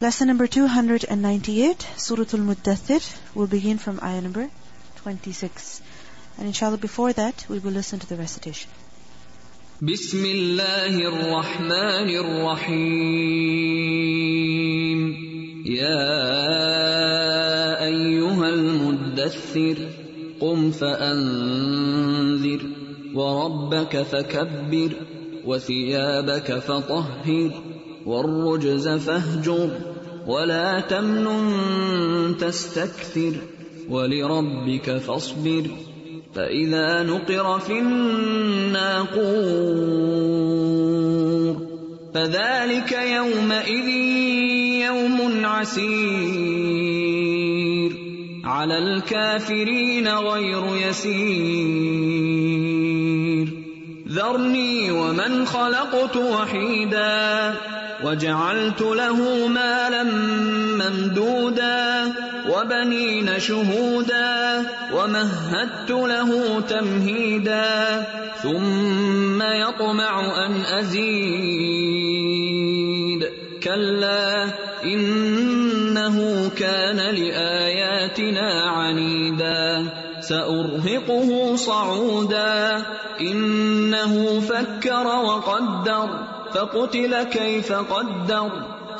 Lesson number 298, Suratul Al-Muddathir, will begin from ayah number 26. And inshallah before that, we will listen to the recitation. Bismillahirrahmanirrahim. Ya ayyuhal muddathir, qum fa'anzir, wa rabbaka fakabbir, wa. والرجز فاهجر ولا تمنن تستكثر ولربك فاصبر فإذا نقر في الناقور فذلك يومئذ يوم عسير على الكافرين غير يسير ذرني ومن خلقت وحيدا وجعلت له مالا ممدودا وبنين شهودا ومهدت له تمهيدا ثم يطمع أن أزيد. كلا إنه كان لآياتنا عنيدا. سأرهقه صعودا. إنه فكر وقدر. فقتل كيف قدر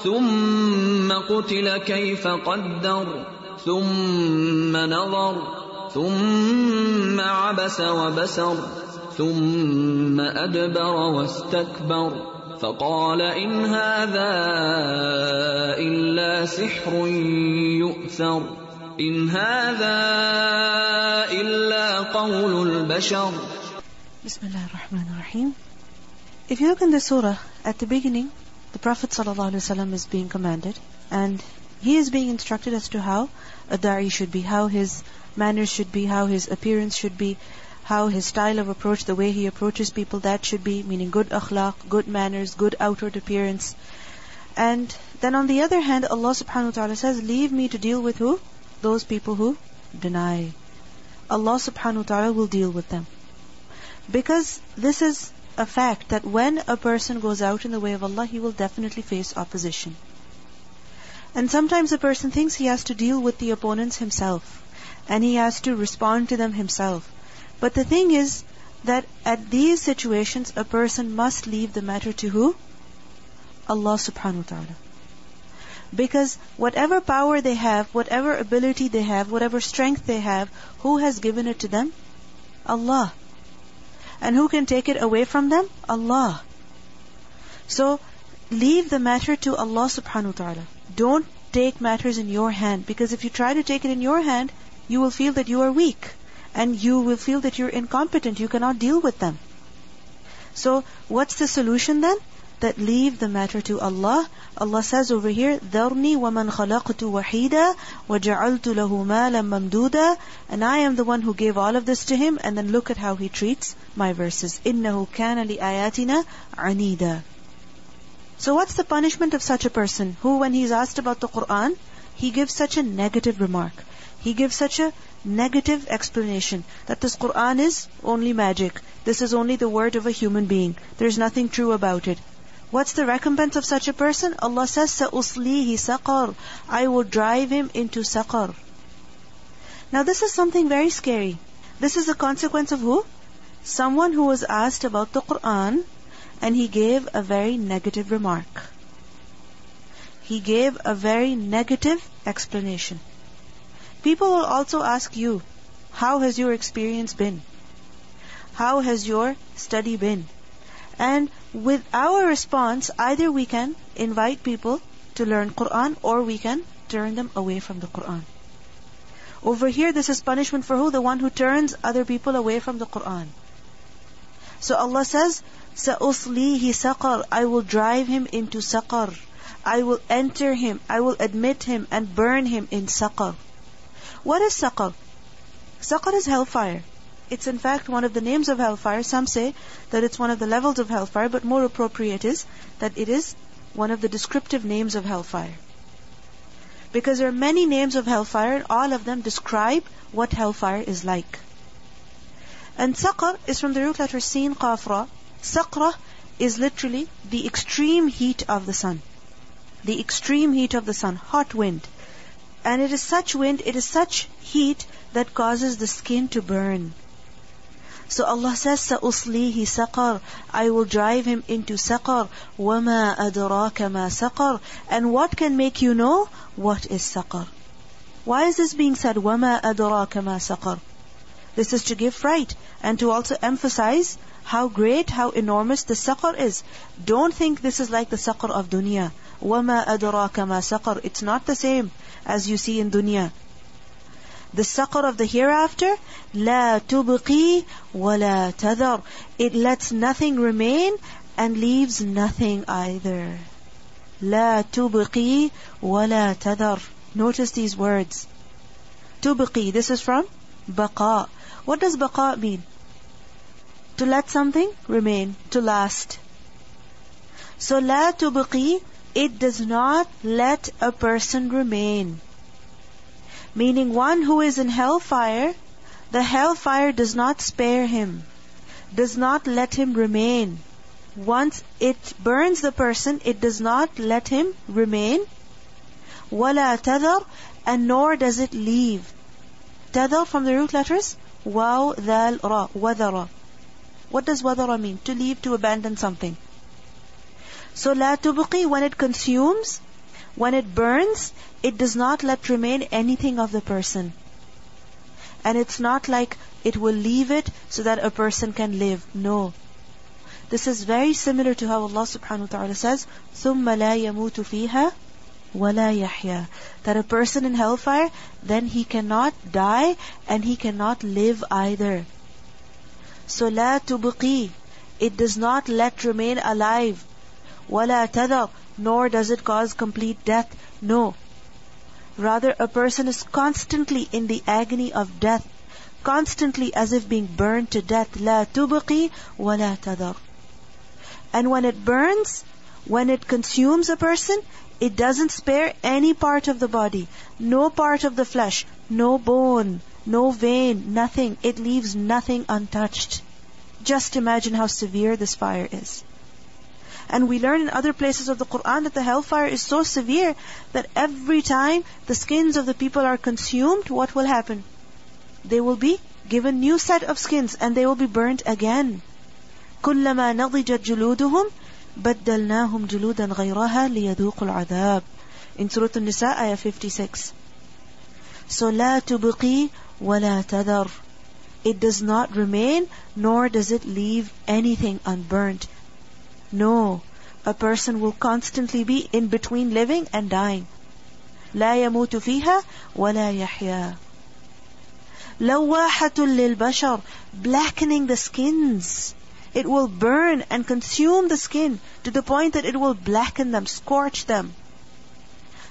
ثم قتل كيف قدر ثم نظر ثم عبس وبسر ثم أدبر واستكبر. فقال إن هذا إلا سحر يؤثر إن هذا إلا قول البشر. بسم الله الرحمن الرحيم. If you look in the surah, at the beginning, the Prophet ﷺ is being commanded, and he is being instructed as to how a da'i should be, how his manners should be, how his appearance should be, how his style of approach, the way he approaches people, that should be, meaning good akhlaq, good manners, good outward appearance. And then on the other hand, Allah subhanahu wa ta'ala says, Leave me to deal with who? Those people who deny. Allah subhanahu wa ta'ala will deal with them. Because this is a fact that when a person goes out in the way of Allah, he will definitely face opposition. And sometimes a person thinks he has to deal with the opponents himself, and he has to respond to them himself. But the thing is that at these situations, a person must leave the matter to who? Allah subhanahu wa ta'ala. Because whatever power they have, whatever ability they have, whatever strength they have, who has given it to them? Allah. And who can take it away from them? Allah. So, leave the matter to Allah subhanahu wa ta'ala. Don't take matters in your hand, because if you try to take it in your hand, you will feel that you are weak. And you will feel that you're incompetent, you cannot deal with them. So, what's the solution then? That leave the matter to Allah. Allah says over here, ذَرْنِي وَمَنْ خَلَقْتُ وَحِيدًا وَجَعَلْتُ لَهُ مَالًا مَمْدُودًا And I am the one who gave all of this to him, and then look at how he treats my verses. إِنَّهُ كَانَ لِآيَاتِنَا عَنِيدًا So what's the punishment of such a person who, when he's asked about the Quran, he gives such a negative remark. He gives such a negative explanation that this Quran is only magic. This is only the word of a human being. There's nothing true about it. What's the recompense of such a person? Allah says, سَأُصْلِيهِ سَقَرْ I will drive him into saqar. Now this is something very scary. This is a consequence of who? Someone who was asked about the Quran and he gave a very negative remark. He gave a very negative explanation. People will also ask you, how has your experience been? How has your study been? And with our response, either we can invite people to learn Quran or we can turn them away from the Quran. Over here, this is punishment for who? The one who turns other people away from the Quran. So Allah says, سَأُصْلِيهِ سَقَرْ I will drive him into saqar. I will enter him, I will admit him and burn him in saqar. What is saqar? Saqar is hellfire. It's in fact one of the names of hellfire. Some say that it's one of the levels of hellfire, but more appropriate is that it is one of the descriptive names of hellfire. Because there are many names of hellfire, and all of them describe what hellfire is like. And saqar is from the root letter sin qafra. Saqra is literally the extreme heat of the sun. the extreme heat of the sun, hot wind. And it is such wind, it is such heat that causes the skin to burn. So Allah says, سَأُصْلِيهِ سَقَرْ I will drive him into saqar. وَمَا أَدْرَاكَ مَا سَقَرْ And what can make you know what is saqar? Why is this being said, وَمَا أَدْرَاكَ مَا سَقَرْ This is to give fright and to also emphasize how great, how enormous the saqar is. Don't think this is like the saqar of dunya. وَمَا أَدْرَاكَ مَا سَقَرْ It's not the same as you see in dunya. the saqar of the hereafter, لا تبقي ولا تذر. It lets nothing remain and leaves nothing either. لا تبقي ولا تذر. Notice these words. تبقي. This is from بقاء. What does بقاء mean? To let something remain, to last. So لا تبقي. It does not let a person remain. Meaning one who is in hellfire, the hellfire does not spare him, does not let him remain. Once it burns the person, it does not let him remain. وَلَا تَذَرْ And nor does it leave. Tadar from the root letters, waw, dal, ra, wadara. What does wadara mean? To leave, to abandon something. So la tubqi, when it consumes, when it burns, it does not let remain anything of the person. And it's not like it will leave it so that a person can live. No. This is very similar to how Allah subhanahu wa ta'ala says, ثُمَّ لَا يَمُوتُ فِيهَا وَلَا يَحْيَا That a person in hellfire, then he cannot die and he cannot live either. So لَا تُبْقِي It does not let remain alive. وَلَا تَذَرْ nor does it cause complete death. No. Rather, a person is constantly in the agony of death, constantly as if being burned to death. لا تبقي ولا تذر. And when it burns, when it consumes a person, it doesn't spare any part of the body, no part of the flesh, no bone, no vein, nothing. It leaves nothing untouched. Just imagine how severe this fire is. And we learn in other places of the Quran that the hellfire is so severe that every time the skins of the people are consumed, what will happen? They will be given new set of skins and they will be burnt again. كلما نضجت جلودهم بدلناهم جلودا غيرها ليذوقوا العذاب. In Surah An-Nisa, ayah 56. So لا تبقي ولا تذر. It does not remain, nor does it leave anything unburnt. No, a person will constantly be in between living and dying. لا يموت فيها ولا يحيا. لواحة للبشر blackening the skins. It will burn and consume the skin to the point that it will blacken them, scorch them.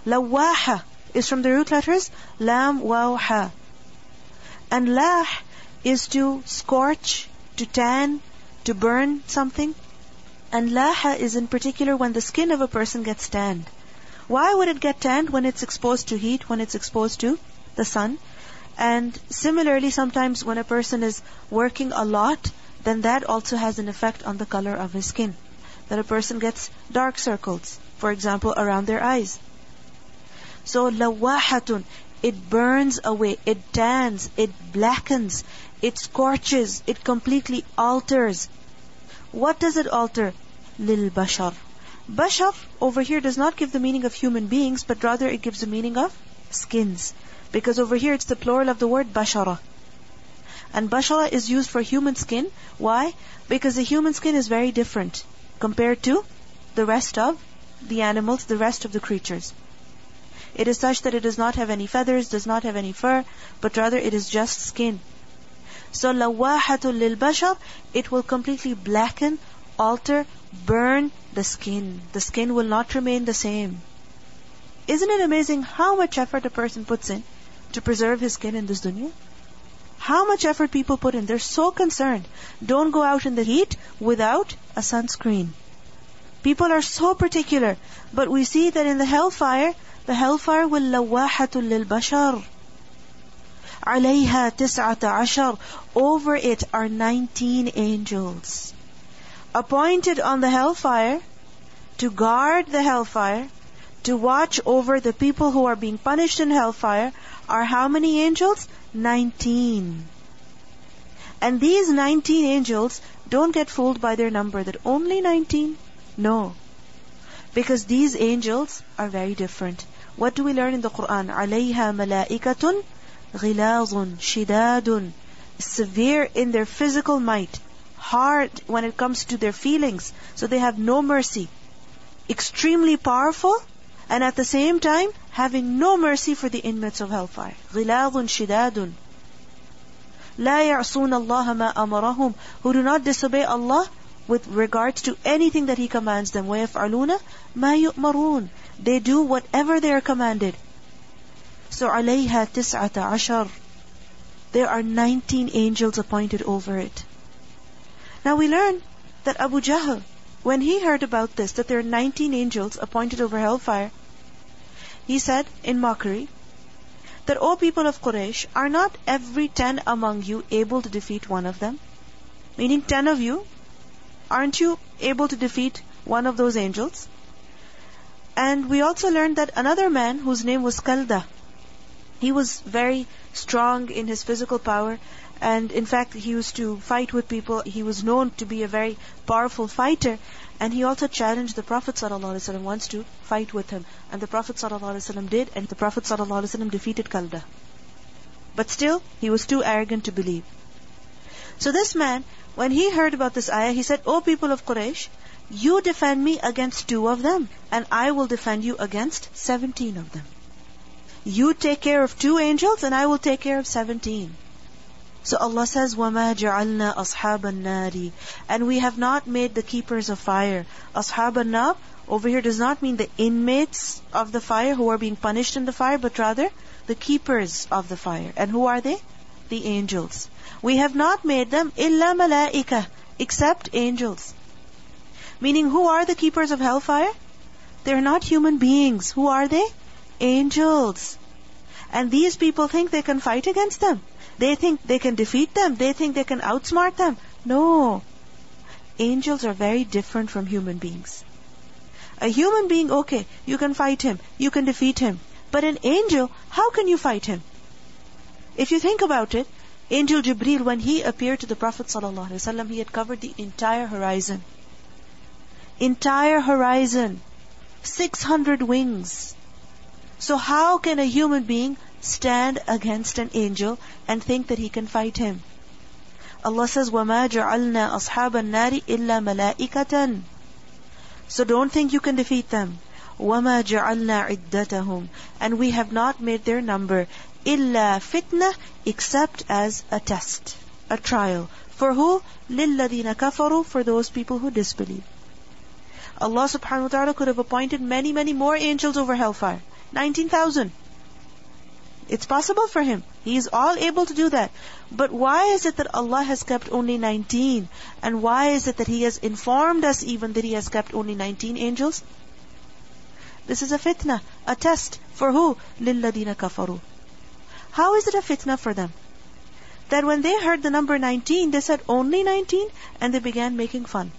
Lawaha is from the root letters lam, waw, ha. And lah is to scorch, to tan, to burn something. And laha is in particular when the skin of a person gets tanned. Why would it get tanned when it's exposed to heat, when it's exposed to the sun? And similarly, sometimes when a person is working a lot, then that also has an effect on the color of his skin. That a person gets dark circles, for example, around their eyes. So lawahatun, it burns away, it tans, it blackens, it scorches, it completely alters what does it alter? Lil bashar. Bashar over here does not give the meaning of human beings, but rather it gives the meaning of skins. Because over here it's the plural of the word bashara. And bashara is used for human skin. Why? Because the human skin is very different compared to the rest of the animals, the rest of the creatures. It is such that it does not have any feathers, does not have any fur, but rather it is just skin. So lawahatul lil bashar, it will completely blacken, alter, burn the skin. The skin will not remain the same. Isn't it amazing how much effort a person puts in to preserve his skin in this dunya? How much effort people put in. They're so concerned. Don't go out in the heat without a sunscreen. People are so particular. But we see that in the hellfire, the hellfire will lawahatul lil bashar. Alayha tis'ata ashar. Over it are 19 angels Appointed on the hellfire to guard the hellfire, to watch over the people who are being punished in hellfire are how many angels? 19. And these 19 angels don't get fooled by their number that only 19. No. Because these angels are very different. What do we learn in the Quran? عَلَيْهَا مَلَائِكَةٌ غِلَاظٌ شِدَادٌ Severe in their physical might. Hard when it comes to their feelings. So they have no mercy. Extremely powerful and at the same time having no mercy for the inmates of hellfire. غِلَاظٌ شِدَادٌ لا يعصون الله ما أمرهم who do not disobey Allah with regards to anything that He commands them ويفعلون ما يؤمرون they do whatever they are commanded so عليها تسعة عشر there are 19 angels appointed over it now we learn that Abu Jahl when he heard about this that there are 19 angels appointed over hellfire he said in mockery that, O people of Quraysh, are not every ten among you able to defeat one of them? Meaning ten of you, aren't you able to defeat one of those angels? And we also learned that another man whose name was Kalda, he was very strong in his physical power and in fact he used to fight with people. He was known to be a very powerful fighter and he also challenged the Prophet ﷺ once to fight with him. And the Prophet ﷺ did, and the Prophet ﷺ defeated Kalda. But still, he was too arrogant to believe. So this man, when he heard about this ayah, he said, O people of Quraysh, you defend me against two of them, and I will defend you against seventeen of them. You take care of two angels, and I will take care of seventeen. So Allah says, وَمَا جَعَلْنَا أَصْحَابَ النَّارِ And we have not made the keepers of fire. أَصْحَابَ النَّارِ over here does not mean the inmates of the fire who are being punished in the fire, but rather the keepers of the fire. And who are they? The angels. We have not made them illa malaika, except angels. Meaning, who are the keepers of hellfire? They're not human beings. Who are they? Angels. And these people think they can fight against them. They think they can defeat them. They think they can outsmart them. No. Angels are very different from human beings. A human being, okay, you can fight him, you can defeat him. But an angel, how can you fight him? If you think about it, Angel Jibreel, when he appeared to the Prophet ﷺ, he had covered the entire horizon. Entire horizon. 600 wings. So how can a human being stand against an angel and think that he can fight him. Allah says, وَمَا جَعَلْنَا أَصْحَابَ النَّارِ إِلَّا مَلَائِكَةً So don't think you can defeat them. وَمَا جَعَلْنَا عِدَّتَهُمْ And we have not made their number إِلَّا fitna except as a test, a trial. For who? لِلَّذِينَ كَفَرُوا For those people who disbelieve. Allah subhanahu wa ta'ala could have appointed many, many more angels over hellfire. 19,000. It's possible for him. He is all able to do that. But why is it that Allah has kept only 19? And why is it that He has informed us even that He has kept only 19 angels? This is a fitna, a test. For who? لِلَّذِينَ كَفَرُوا How is it a fitna for them? That when they heard the number 19, they said only 19 and they began making fun.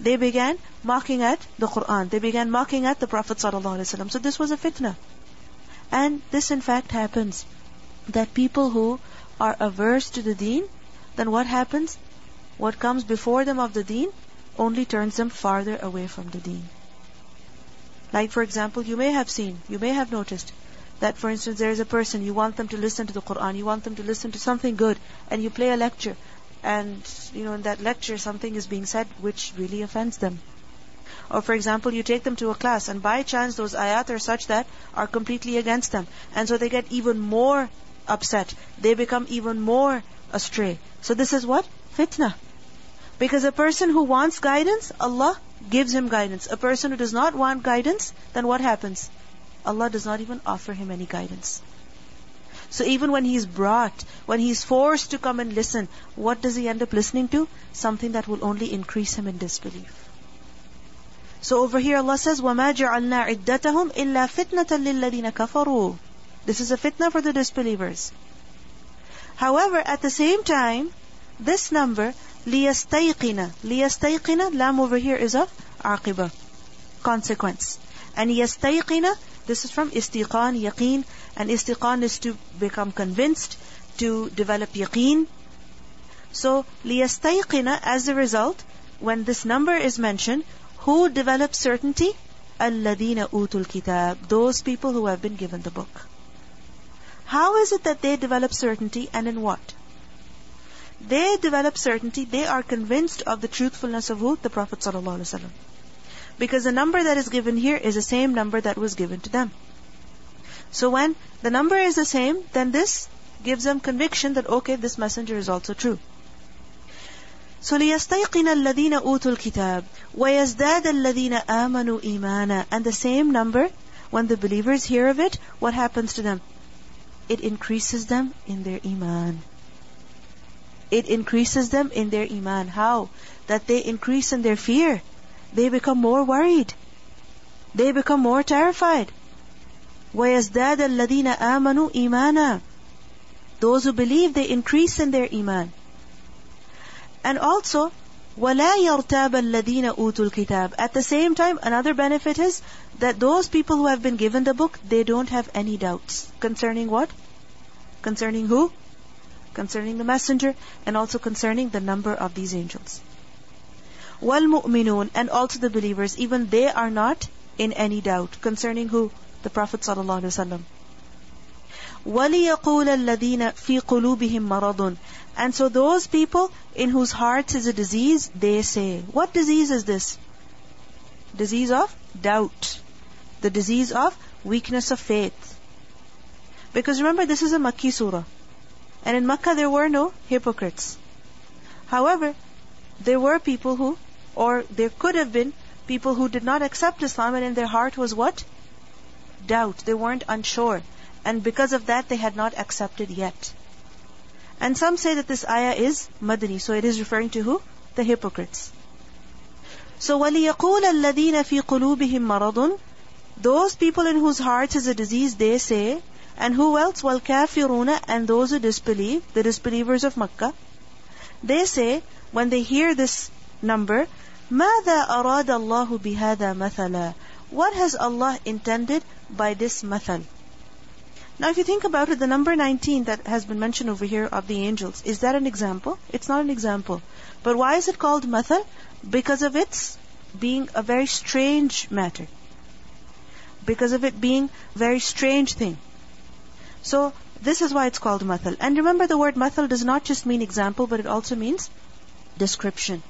They began mocking at the Quran. They began mocking at the Prophet ﷺ. So this was a fitna. And this in fact happens. That people who are averse to the deen, then what happens? What comes before them of the deen only turns them farther away from the deen. Like for example, you may have seen, you may have noticed that for instance there is a person, you want them to listen to the Quran, you want them to listen to something good, and you play a lecture, and you know in that lecture something is being said which really offends them. Or for example, you take them to a class and by chance those ayat are such that are completely against them. And so they get even more upset. They become even more astray. So this is what? Fitna. Because a person who wants guidance, Allah gives him guidance. A person who does not want guidance, then what happens? Allah does not even offer him any guidance. So even when he's brought, when he's forced to come and listen, what does he end up listening to? Something that will only increase him in disbelief. So over here Allah says, وَمَا جَعَلْنَا عِدَّتَهُمْ إِلَّا فِتْنَةً لِلَّذِينَ كَفَرُوا This is a fitna for the disbelievers. However, at the same time, this number, لِيَسْتَيْقِنَ لِيَسْتَيْقِنَ Lam over here is a aqiba, consequence. And yastayqina, this is from istiqan, yaqeen. And istiqan is to become convinced, to develop yaqeen. So, liyastayqina, as a result, when this number is mentioned, who develops certainty? Alladina utul kitab. Those people who have been given the book. How is it that they develop certainty and in what? They develop certainty, they are convinced of the truthfulness of who? The Prophet. Because the number that is given here is the same number that was given to them. So when the number is the same, then this gives them conviction that okay, this messenger is also true. So لِيَسْتَيْقِنَ الَّذِينَ أُوتُوا الْكِتَابِ وَيَزْدَادَ الَّذِينَ آمَنُوا إِيمَانًا And the same number, when the believers hear of it, what happens to them? It increases them in their iman. It increases them in their iman. How? That they increase in their fear they become more worried. They become more terrified. وَيَزْدَادَ الَّذِينَ آمَنُوا إِيمَانًا Those who believe, they increase in their iman. And also, وَلَا يَرْتَابَ الَّذِينَ أُوتُوا الْكِتَابِ At the same time, another benefit is that those people who have been given the book, they don't have any doubts. Concerning what? Concerning who? Concerning the messenger and also concerning the number of these angels. وَالْمُؤْمِنُونَ And also the believers, even they are not in any doubt. Concerning who? The Prophet ﷺ. وَلِيَقُولَ الَّذِينَ فِي قُلُوبِهِمْ مَرَضٌ And so those people in whose hearts is a disease, they say, what disease is this? Disease of doubt. The disease of weakness of faith. Because remember, this is a Makki surah. And in Makkah there were no hypocrites. However, there were people who or there could have been people who did not accept Islam and in their heart was what? Doubt. They weren't unsure. And because of that, they had not accepted yet. And some say that this ayah is Madani. So it is referring to who? The hypocrites. So وَلِيَقُولَ الَّذِينَ فِي قُلُوبِهِمْ مَرَضٌ Those people in whose hearts is a disease, they say, and who else? وَالْكَافِرُونَ And those who disbelieve, the disbelievers of Makkah, they say, when they hear this number, ماذا أراد الله بهذا مثلا What has Allah intended by this mathal? Now if you think about it, the number 19 that has been mentioned over here of the angels, is that an example? It's not an example. But why is it called mathal? Because of its being a very strange matter. Because of it being a very strange thing. So this is why it's called mathal. And remember the word mathal does not just mean example, but it also means description.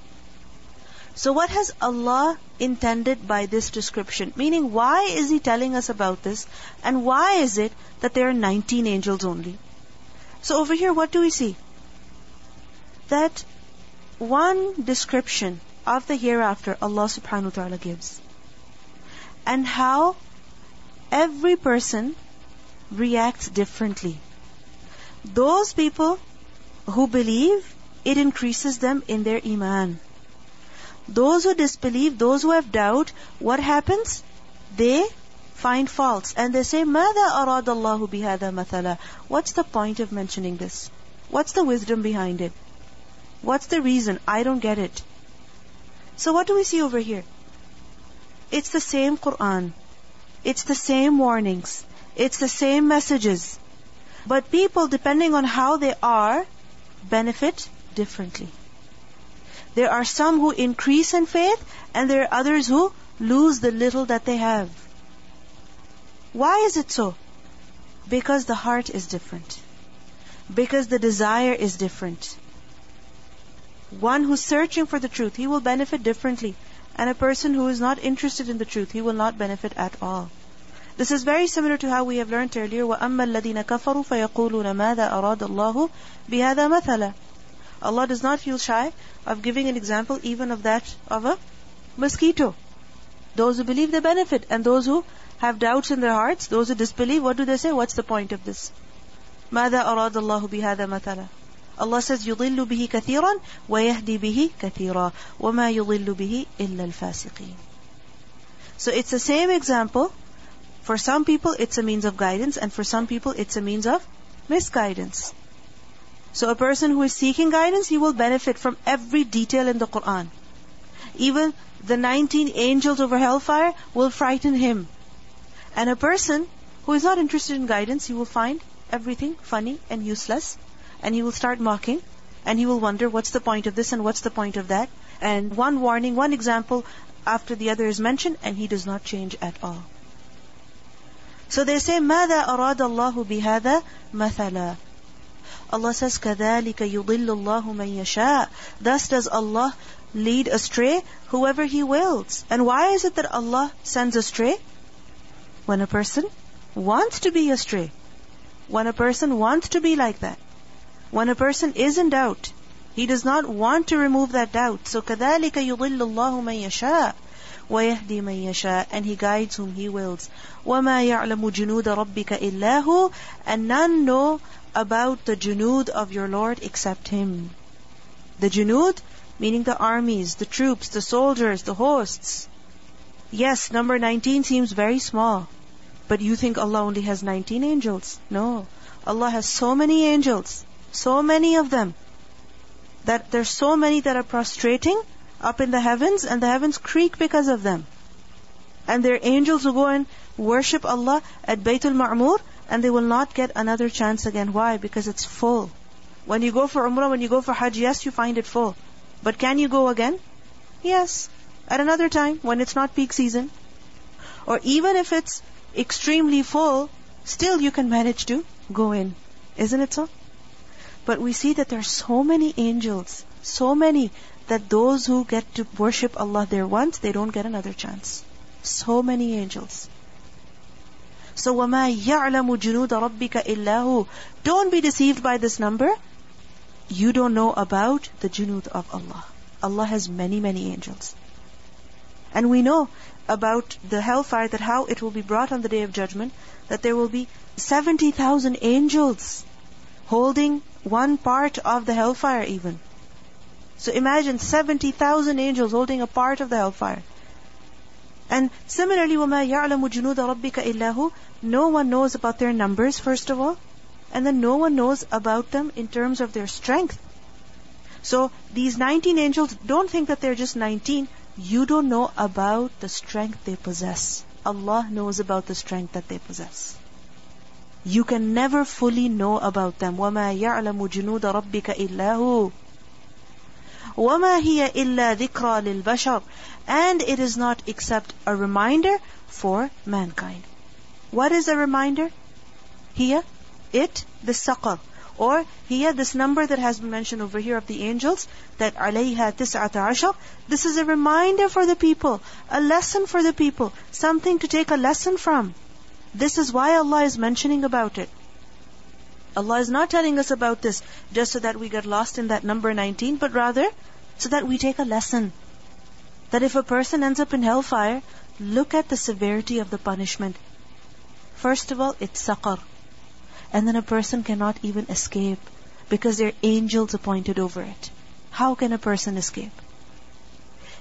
So what has Allah intended by this description? Meaning, why is He telling us about this? And why is it that there are 19 angels only? So over here, what do we see? That one description of the hereafter Allah subhanahu wa ta'ala gives. And how every person reacts differently. Those people who believe, it increases them in their iman. Those who disbelieve, those who have doubt, what happens? They find faults and they say, ماذا أراد الله بهذا مثلا? What's the point of mentioning this? What's the wisdom behind it? What's the reason? I don't get it. So what do we see over here? It's the same Quran. It's the same warnings. It's the same messages. But people, depending on how they are, benefit differently. There are some who increase in faith, and there are others who lose the little that they have. Why is it so? Because the heart is different. Because the desire is different. One who's searching for the truth, he will benefit differently. And a person who is not interested in the truth, he will not benefit at all. This is very similar to how we have learned earlier, وَأَمَّا الَّذِينَ كَفَرُوا فَيَقُولُونَ مَاذَا أَرَادَ اللَّهُ بِهَذَا مَثَلًا Allah does not feel shy of giving an example even of that of a mosquito. Those who believe they benefit, and those who have doubts in their hearts, those who disbelieve, what do they say? What's the point of this? ماذا أراد الله بهذا مثلا Allah says يضل به كثيرا ويهدي به كثيرا وما يضل به إلا الفاسقين So it's the same example. For some people it's a means of guidance and for some people it's a means of misguidance. So a person who is seeking guidance, he will benefit from every detail in the Quran. Even the 19 angels over hellfire will frighten him And a person who is not interested in guidance, he will find everything funny and useless, and he will start mocking, and he will wonder what's the point of this and what's the point of that. And one warning, one example after the other is mentioned, and he does not change at all. So they say, ماذا أراد الله بهذا مثلا Allah says, كَذَلِكَ يُضِلُّ اللَّهُ مَن يَشَاءُ Thus does Allah lead astray whoever He wills. And why is it that Allah sends astray? When a person wants to be astray. When a person wants to be like that. When a person is in doubt. He does not want to remove that doubt. So كَذَلِكَ يُضِلُّ اللَّهُ مَن يَشَاءُ وَيَهْدِي مَن يَشَاءُ And He guides whom He wills. وَمَا يَعْلَمُ جُنُودَ رَبِّكَ إِلَّا هُ And none know about the junud of your Lord except Him. The junud, meaning the armies, the troops, the soldiers, the hosts. Yes, number 19 seems very small. But you think Allah only has 19 angels. No. Allah has so many angels. So many of them. That there's so many that are prostrating up in the heavens and the heavens creak because of them. And there are angels who go and worship Allah at Baytul Ma'mur and they will not get another chance again. Why? Because it's full. When you go for Umrah, when you go for Hajj, yes, you find it full. But can you go again? Yes. At another time, when it's not peak season. Or even if it's extremely full, still you can manage to go in. Isn't it so? But we see that there are so many angels, so many, that those who get to worship Allah there once, they don't get another chance. So many angels. So وَمَا يَعْلَمُ جُنُودَ رَبِّكَ إِلَّا هُ Don't be deceived by this number. You don't know about the junud of Allah. Allah has many, many angels. And we know about the hellfire that how it will be brought on the day of judgment, that there will be 70,000 angels holding one part of the hellfire even. So imagine 70,000 angels holding a part of the hellfire. And similarly, وَمَا يَعْلَمُ جُنُودَ رَبِّكَ إِلَّا هُ No one knows about their numbers, first of all. And then no one knows about them in terms of their strength. So these 19 angels, don't think that they're just 19. You don't know about the strength they possess. Allah knows about the strength that they possess. You can never fully know about them. وَمَا يَعْلَمُ جُنُودَ رَبِّكَ إِلَّا هُ وَمَا هِيَ إِلَّا ذِكْرَى لِلْبَشَرِ And it is not except a reminder for mankind. What is a reminder? Here, it, the saqar. Or here, this number that has been mentioned over here of the angels, that عَلَيْهَا تِسْعَةَ عَشَرٍ This is a reminder for the people, a lesson for the people, something to take a lesson from. This is why Allah is mentioning about it. Allah is not telling us about this just so that we get lost in that number 19, but rather so that we take a lesson. That if a person ends up in hellfire, look at the severity of the punishment. First of all, it's saqar. And then a person cannot even escape because there are angels appointed over it. How can a person escape?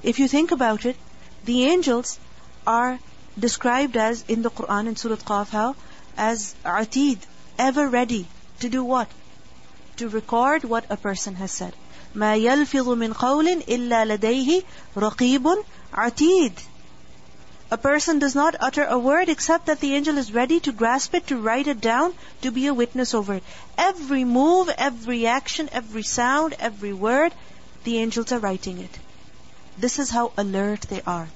If you think about it, the angels are described as in the Quran in Surah Qaf how? As atid, ever ready to do what? To record what a person has said. ما يلفظ من قول إلا لديه رقيب عتيد. A person does not utter a word except that the angel is ready to grasp it, to write it down, to be a witness over it. Every move, every action, every sound, every word, the angels are writing it. This is how alert they are.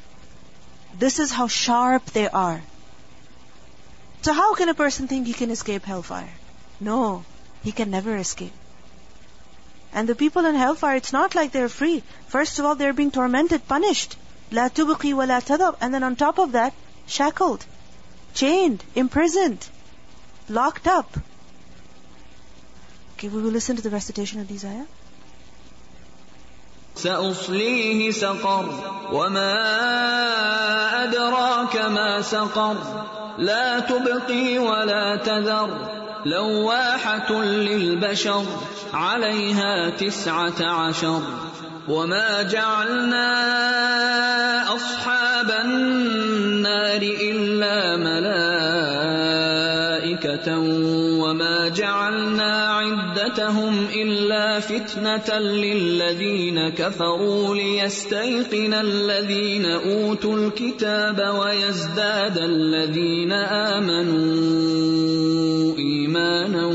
This is how sharp they are. So how can a person think he can escape hellfire? No, he can never escape. And the people in hellfire, it's not like they're free. First of all, they're being tormented, punished. لا تبقي ولا تذر. And then on top of that, shackled, chained, imprisoned, locked up. Okay, we will listen to the recitation of these ayah. سأصليه سقر وما أدراك ما سقر لا تبقي ولا تذر لواحة للبشر عليها تسعة عشر وما جعلنا أصحاب النار إلا ملائكة وما جعلنا عدتهم إلا فتنة للذين كفروا ليستيقن الذين أوتوا الكتاب ويزداد الذين آمنوا إيمانا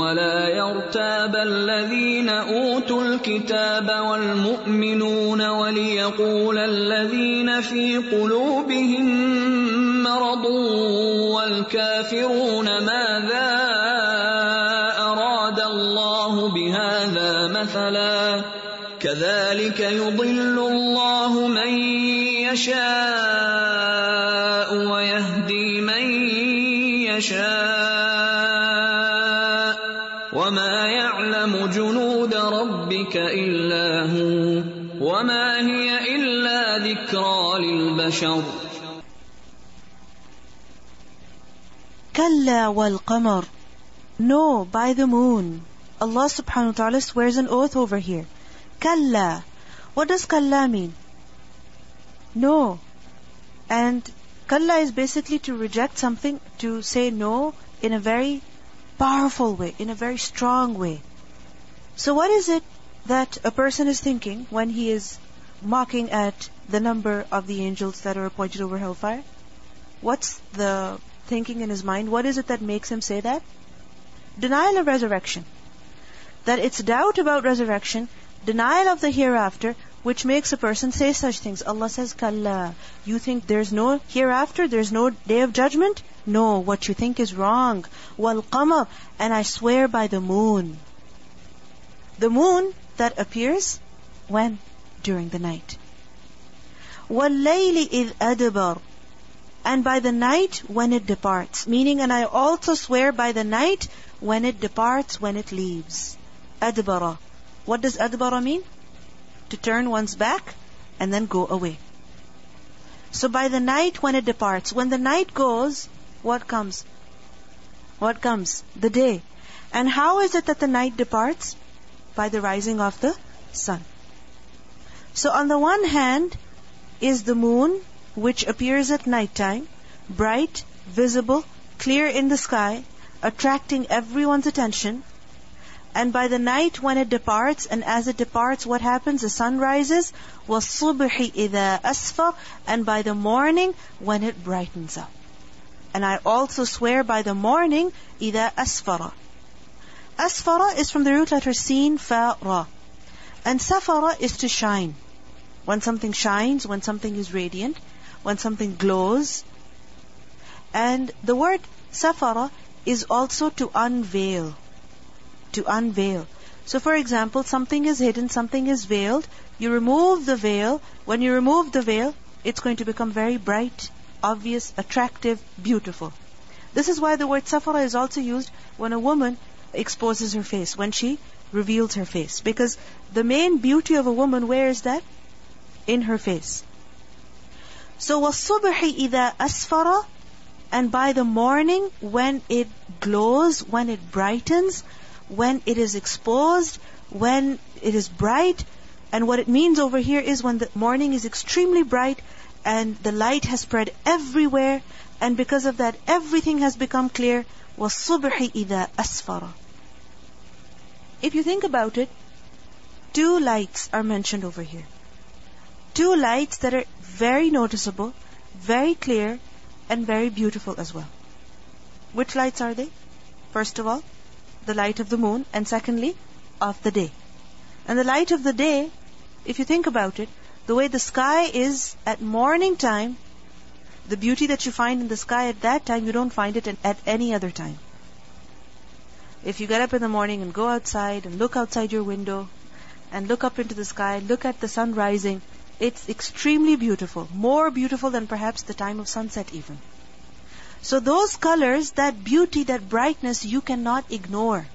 ولا يرتاب الذين أوتوا الكتاب والمؤمنون وليقول الذين في قلوبهم مرض والكافرون ماذا للبشر كلا والقمر No, by the moon. Allah subhanahu wa ta'ala swears an oath over here. Kalla. What does kalla mean? No. And kalla is basically to reject something, to say no in a very powerful way, in a very strong way. So what is it that a person is thinking when he is mocking at the number of the angels that are appointed over hellfire? What's the thinking in his mind? What is it that makes him say that? Denial of resurrection. That it's doubt about resurrection, denial of the hereafter, which makes a person say such things. Allah says, Kalla. You think there's no hereafter, there's no day of judgment? No, what you think is wrong. Wal qamar, and I swear by the moon. The moon that appears when? During the night. وَاللَّيْلِ إِذْ أَدْبَرَ And by the night when it departs. Meaning, and I also swear by the night when it departs, when it leaves. Adbara. What does adbara mean? To turn one's back and then go away. So by the night when it departs, when the night goes, what comes? What comes? The day. And how is it that the night departs? By the rising of the sun. So on the one hand is the moon, which appears at night time, bright, visible, clear in the sky, attracting everyone's attention. And by the night when it departs, and as it departs, what happens? The sun rises. وَالصُّبْحِ إِذَا أَسْفَرَ And by the morning, when it brightens up. And I also swear by the morning, إِذَا أَسْفَرَ Asfara is from the root letter sin, fa, ra. And safara is to shine. When something shines, when something is radiant, when something glows. And the word safara is also to unveil. To unveil. So for example, something is hidden, something is veiled. You remove the veil. When you remove the veil, it's going to become very bright, obvious, attractive, beautiful. This is why the word safara is also used when a woman exposes her face, when she reveals her face. Because the main beauty of a woman, where is that? In her face. So وَالصُّبْحِ إِذَا أَسْفَرَ And by the morning, when it glows, when it brightens, when it is exposed, when it is bright, and what it means over here is when the morning is extremely bright and the light has spread everywhere, and because of that, everything has become clear. وَالصُّبْحِ إِذَا أَسْفَرَ If you think about it, two lights are mentioned over here. Two lights that are very noticeable, very clear, and very beautiful as well. Which lights are they? First of all, the light of the moon, and secondly, of the day. And the light of the day, if you think about it, the way the sky is at morning time, the beauty that you find in the sky at that time, you don't find it at any other time. If you get up in the morning and go outside and look outside your window and look up into the sky, look at the sun rising, it's extremely beautiful, more beautiful than perhaps the time of sunset even. So those colors, that beauty, that brightness, you cannot ignore.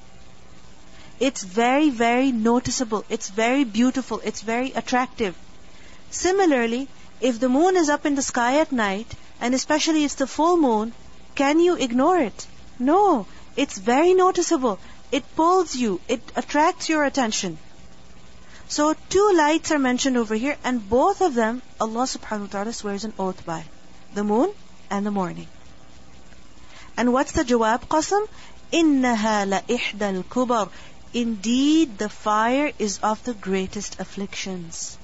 It's very, very noticeable. It's very beautiful. It's very attractive. Similarly, if the moon is up in the sky at night, and especially it's the full moon, can you ignore it? No. It's very noticeable. It pulls you. It attracts your attention. So two lights are mentioned over here, and both of them Allah subhanahu wa ta'ala swears an oath by. The moon and the morning. And what's the jawab qasam? إِنَّهَا لَإِحْدَى الْكُبَرِ Indeed, the fire is of the greatest afflictions.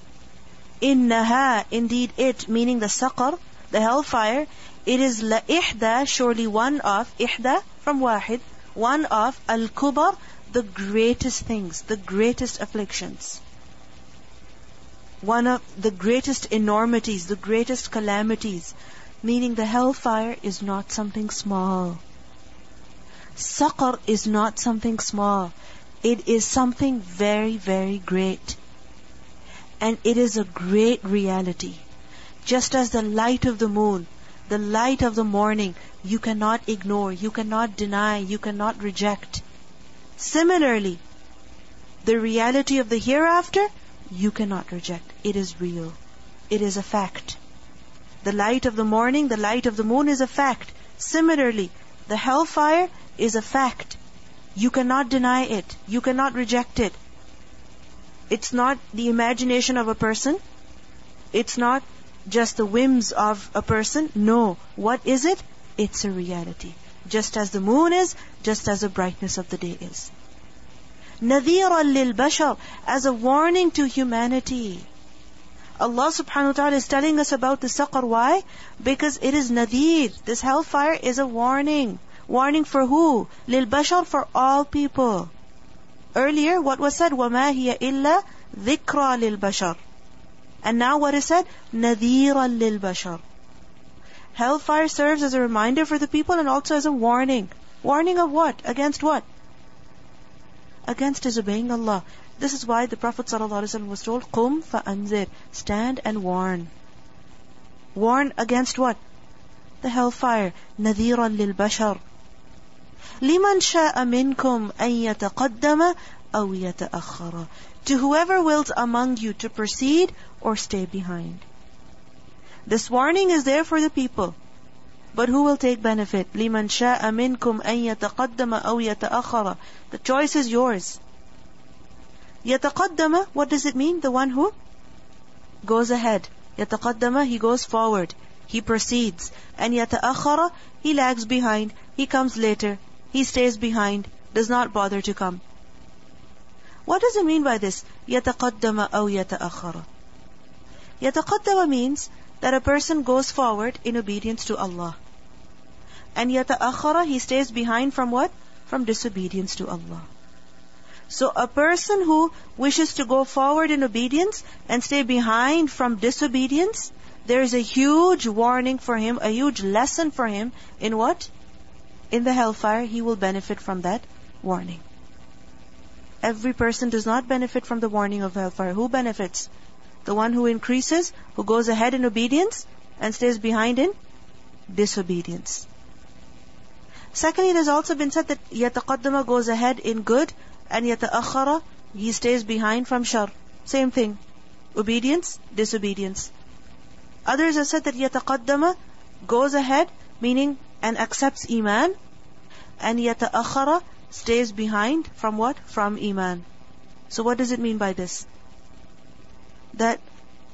إِنَّهَا Indeed it, meaning the saqar, the hellfire, it is لَإِحْدَى, surely one of, إِحْدَى from wahid, one of, al-kubar, the greatest things, the greatest afflictions. One of the greatest enormities, the greatest calamities. Meaning the hellfire is not something small. Saqar is not something small. It is something very, very great. And it is a great reality. Just as the light of the moon, the light of the morning, you cannot ignore, you cannot deny, you cannot reject. Similarly, the reality of the hereafter, you cannot reject. It is real. It is a fact. The light of the morning, the light of the moon is a fact. Similarly, the hellfire is a fact. You cannot deny it. You cannot reject it. It's not the imagination of a person. It's not just the whims of a person. No. What is it? It's a reality. Just as the moon is, just as the brightness of the day is. نذيرا للبشر as a warning to humanity. Allah subhanahu wa ta'ala is telling us about the saqar. Why? Because it is nadir. This hellfire is a warning. Warning for who? Lil bashar for all people. Earlier, what was said? وَمَا هِيَ إِلَّا ذِكْرَى لِلْبَشَرِ And now what is said? نَذِيرًا لِلْبَشَرِ Hellfire serves as a reminder for the people and also as a warning. Warning of what? Against what? Against disobeying Allah. This is why the Prophet ﷺ was told, قُمْ فَأَنذِرْ Stand and warn. Warn against what? The hellfire. نَذِيرًا لِلْبَشَرِ لمن شاء منكم أن يتقدم أو يتأخر To whoever wills among you to proceed or stay behind. This warning is there for the people. But who will take benefit? لمن شاء منكم أن يتقدم أو يتأخر The choice is yours. يتقدم, what does it mean? The one who goes ahead. يتقدم, he goes forward. He proceeds. And يتأخر, he lags behind. He comes later. He stays behind, does not bother to come. What does it mean by this? يتقدم أو يتأخر. يتقدم means that a person goes forward in obedience to Allah. and yata'akhara, he stays behind from what? From disobedience to Allah. So a person who wishes to go forward in obedience and stay behind from disobedience, there is a huge warning for him, a huge lesson for him in what? In the hellfire, he will benefit from that warning. Every person does not benefit from the warning of hellfire. Who benefits? The one who increases, who goes ahead in obedience and stays behind in disobedience. Secondly, it has also been said that يَتَقَدَّمَ goes ahead in good and يَتَأَخَّرَ he stays behind from shar. Same thing. Obedience, disobedience. Others have said that يَتَقَدَّمَ goes ahead, meaning and accepts Iman, and yata'akhara stays behind from what? From Iman. So what does it mean by this? That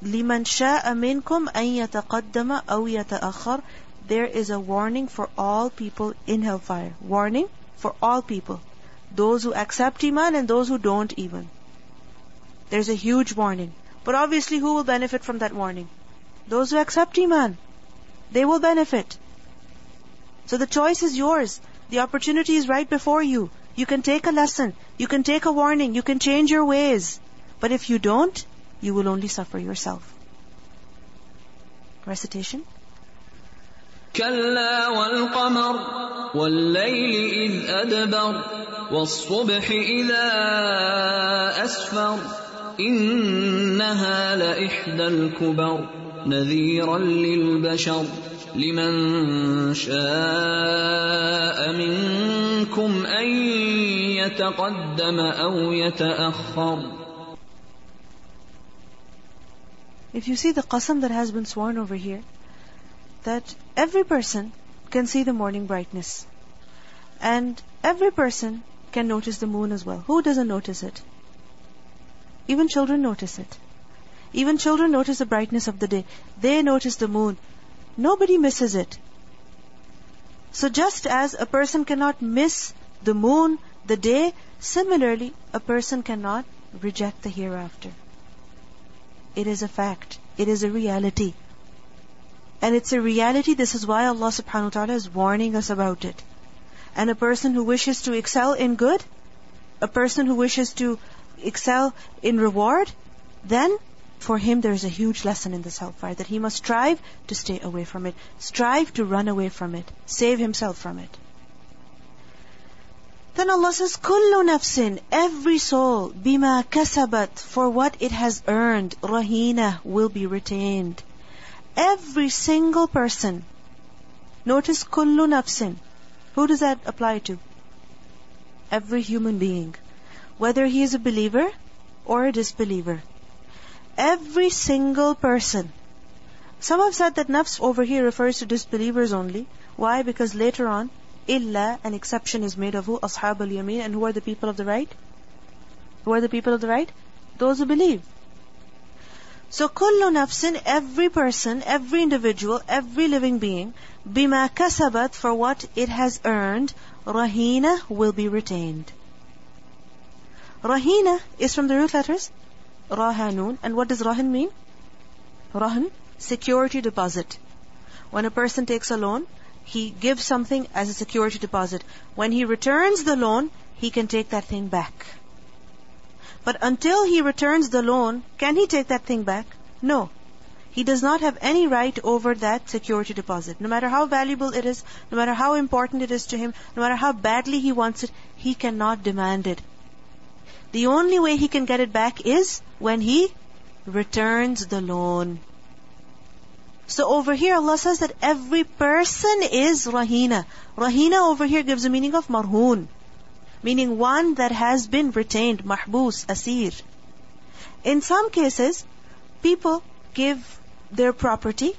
liman sha'a minkum an yataqaddama aw yata'akhar there is a warning for all people in hellfire. Warning for all people. Those who accept Iman and those who don't even. There's a huge warning. But obviously who will benefit from that warning? Those who accept Iman. They will benefit. So the choice is yours. The opportunity is right before you. You can take a lesson. You can take a warning. You can change your ways. But if you don't, you will only suffer yourself. Recitation. كلا والقمر والليل إذ أدبر والصبح إذا أسفر إنها لإحدى الكبر نذيرا للبشر لمن شاء منكم أن يتقدم أو يتأخر. If you see the qasam that has been sworn over here, that every person can see the morning brightness. And every person can notice the moon as well. Who doesn't notice it? Even children notice it. Even children notice the brightness of the day. They notice the moon. Nobody misses it. So just as a person cannot miss the moon, the day, similarly, a person cannot reject the hereafter. It is a fact. It is a reality. And it's a reality, this is why Allah subhanahu wa ta'ala is warning us about it. And a person who wishes to excel in good, a person who wishes to excel in reward, then for him there is a huge lesson in this hellfire that he must strive to stay away from it, strive to run away from it, save himself from it. Then Allah says, "Kullu nafsin, every soul, bima kasabat, for what it has earned, rahina will be retained." Every single person. Notice kullu nafsin. Who does that apply to? Every human being, whether he is a believer or a disbeliever. Every single person. Some have said that nafs over here refers to disbelievers only. Why? Because later on, illa, an exception is made of who? Ashab al-yamin. And who are the people of the right? Who are the people of the right? Those who believe. So kullu nafsin, every person, every individual, every living being, bima kasabat, for what it has earned, rahina will be retained. Rahina is from the root letters Rahanun. And what does Rahan mean? Rahan, security deposit. When a person takes a loan, he gives something as a security deposit. When he returns the loan, he can take that thing back. But until he returns the loan, can he take that thing back? No. He does not have any right over that security deposit. No matter how valuable it is, no matter how important it is to him, no matter how badly he wants it, he cannot demand it. The only way he can get it back is when he returns the loan. So over here Allah says that every person is rahina. Rahina over here gives a meaning of marhoon. Meaning one that has been retained, mahbus, asir. In some cases, people give their property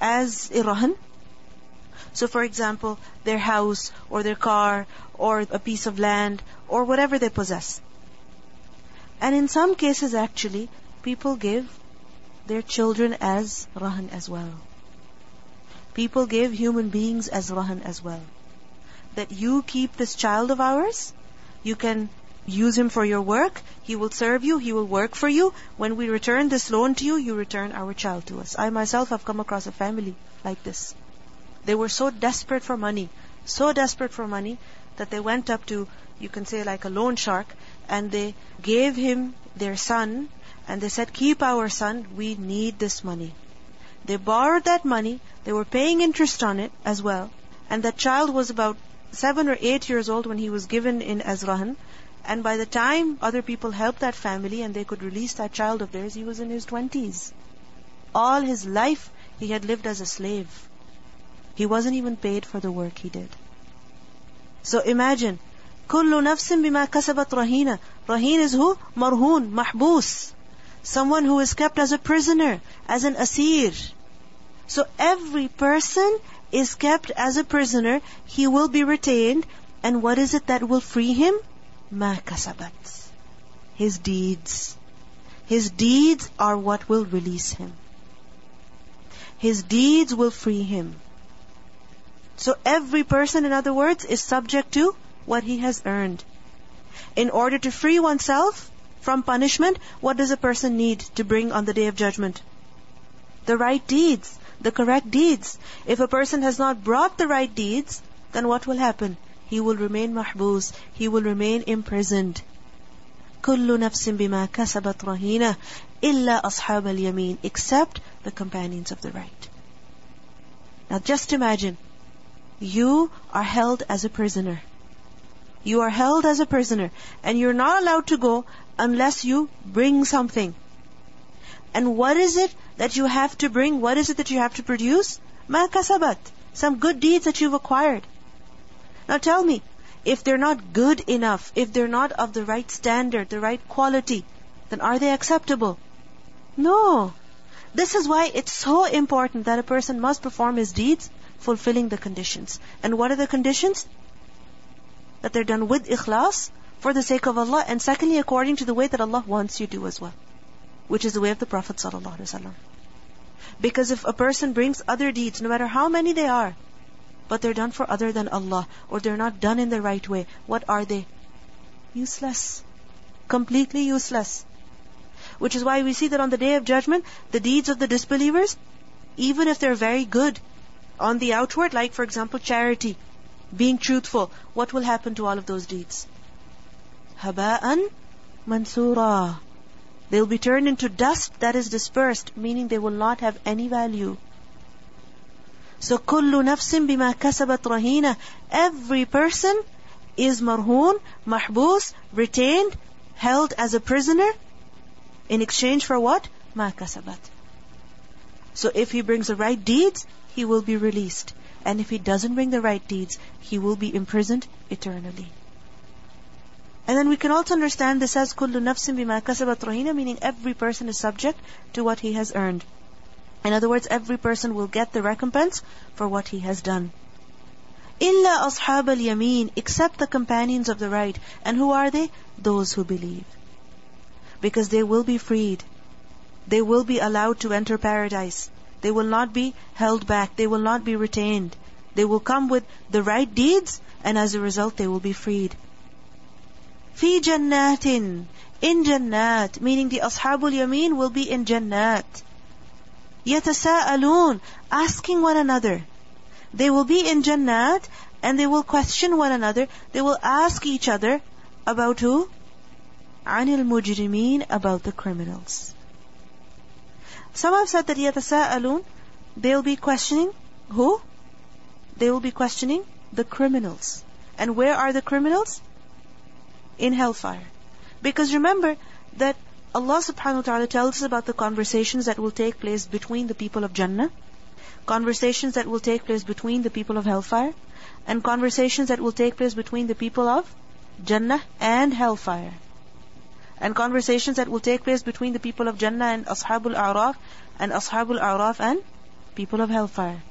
as irahan. So for example, their house or their car or a piece of land or whatever they possess. And in some cases, actually, people give their children as rahan as well. People give human beings as rahan as well. That you keep this child of ours, you can use him for your work, he will serve you, he will work for you. When we return this loan to you, you return our child to us. I myself have come across a family like this. They were so desperate for money, so desperate for money, that they went up to, you can say like a loan shark, and they gave him their son and they said, Keep our son, we need this money. They borrowed that money, they were paying interest on it as well, and that child was about seven or eight years old when he was given in Azrahan. And by the time other people helped that family and they could release that child of theirs, he was in his twenties. All his life he had lived as a slave. He wasn't even paid for the work he did. So imagine, كل نفس بما كسبت رهينة. Rahin is who? Marhoon, mahbus. Someone who is kept as a prisoner, as an asir. So every person is kept as a prisoner. He will be retained. And what is it that will free him? Ma kasabat. His deeds. His deeds are what will release him. His deeds will free him. So every person, in other words, is subject to what he has earned. In order to free oneself from punishment, what does a person need to bring on the day of judgment? The right deeds, the correct deeds. If a person has not brought the right deeds, then what will happen? He will remain mahbus, he will remain imprisoned. كل نفس بما كسبت رهينة إلا أصحاب اليمين except the companions of the right. Now just imagine, you are held as a prisoner. You are held as a prisoner and you're not allowed to go unless you bring something. And what is it that you have to bring? What is it that you have to produce? Ma kasabat. Some good deeds that you've acquired. Now tell me, if they're not good enough, if they're not of the right standard, the right quality, then are they acceptable? No. This is why it's so important that a person must perform his deeds fulfilling the conditions. And what are the conditions? that they're done with ikhlas for the sake of Allah, and secondly, according to the way that Allah wants you to do as well, which is the way of the Prophet ﷺ. Because if a person brings other deeds, no matter how many they are, but they're done for other than Allah, or they're not done in the right way, what are they? Useless. Completely useless. Which is why we see that on the day of judgment, the deeds of the disbelievers, even if they're very good on the outward, like for example charity, being truthful, what will happen to all of those deeds? Haba'an mansura. They will be turned into dust that is dispersed, meaning they will not have any value. So kullu nafsim bima kasabat rahina. Every person is marhoon, mahbus, retained, held as a prisoner in exchange for what? Ma kasabat. So if he brings the right deeds, he will be released. And if he doesn't bring the right deeds, he will be imprisoned eternally. And then we can also understand this as كل نفس بما كسبت رهينة, meaning every person is subject to what he has earned. In other words, every person will get the recompense for what he has done. إِلَّا أَصْحَابَ الْيَمِينَ Except the companions of the right. And who are they? Those who believe. Because they will be freed. They will be allowed to enter paradise. They will not be held back. They will not be retained. They will come with the right deeds, and as a result, they will be freed. في جنات in jannat, meaning the Ashabul Yameen will be in jannat. يَتَسَاءَلُونَ Asking one another. They will be in Jannat and they will question one another. They will ask each other about who? عَنِ الْمُجْرِمِينَ About the criminals. Some have said that يَتَسَاءَلُونَ They'll be questioning who? They will be questioning the criminals. And where are the criminals? In hellfire. Because remember that Allah subhanahu wa ta'ala tells us about the conversations that will take place between the people of Jannah, conversations that will take place between the people of hellfire, and conversations that will take place between the people of Jannah and hellfire. And conversations that will take place between the people of Jannah and Ashabul A'raf, and Ashabul A'raf and people of hellfire.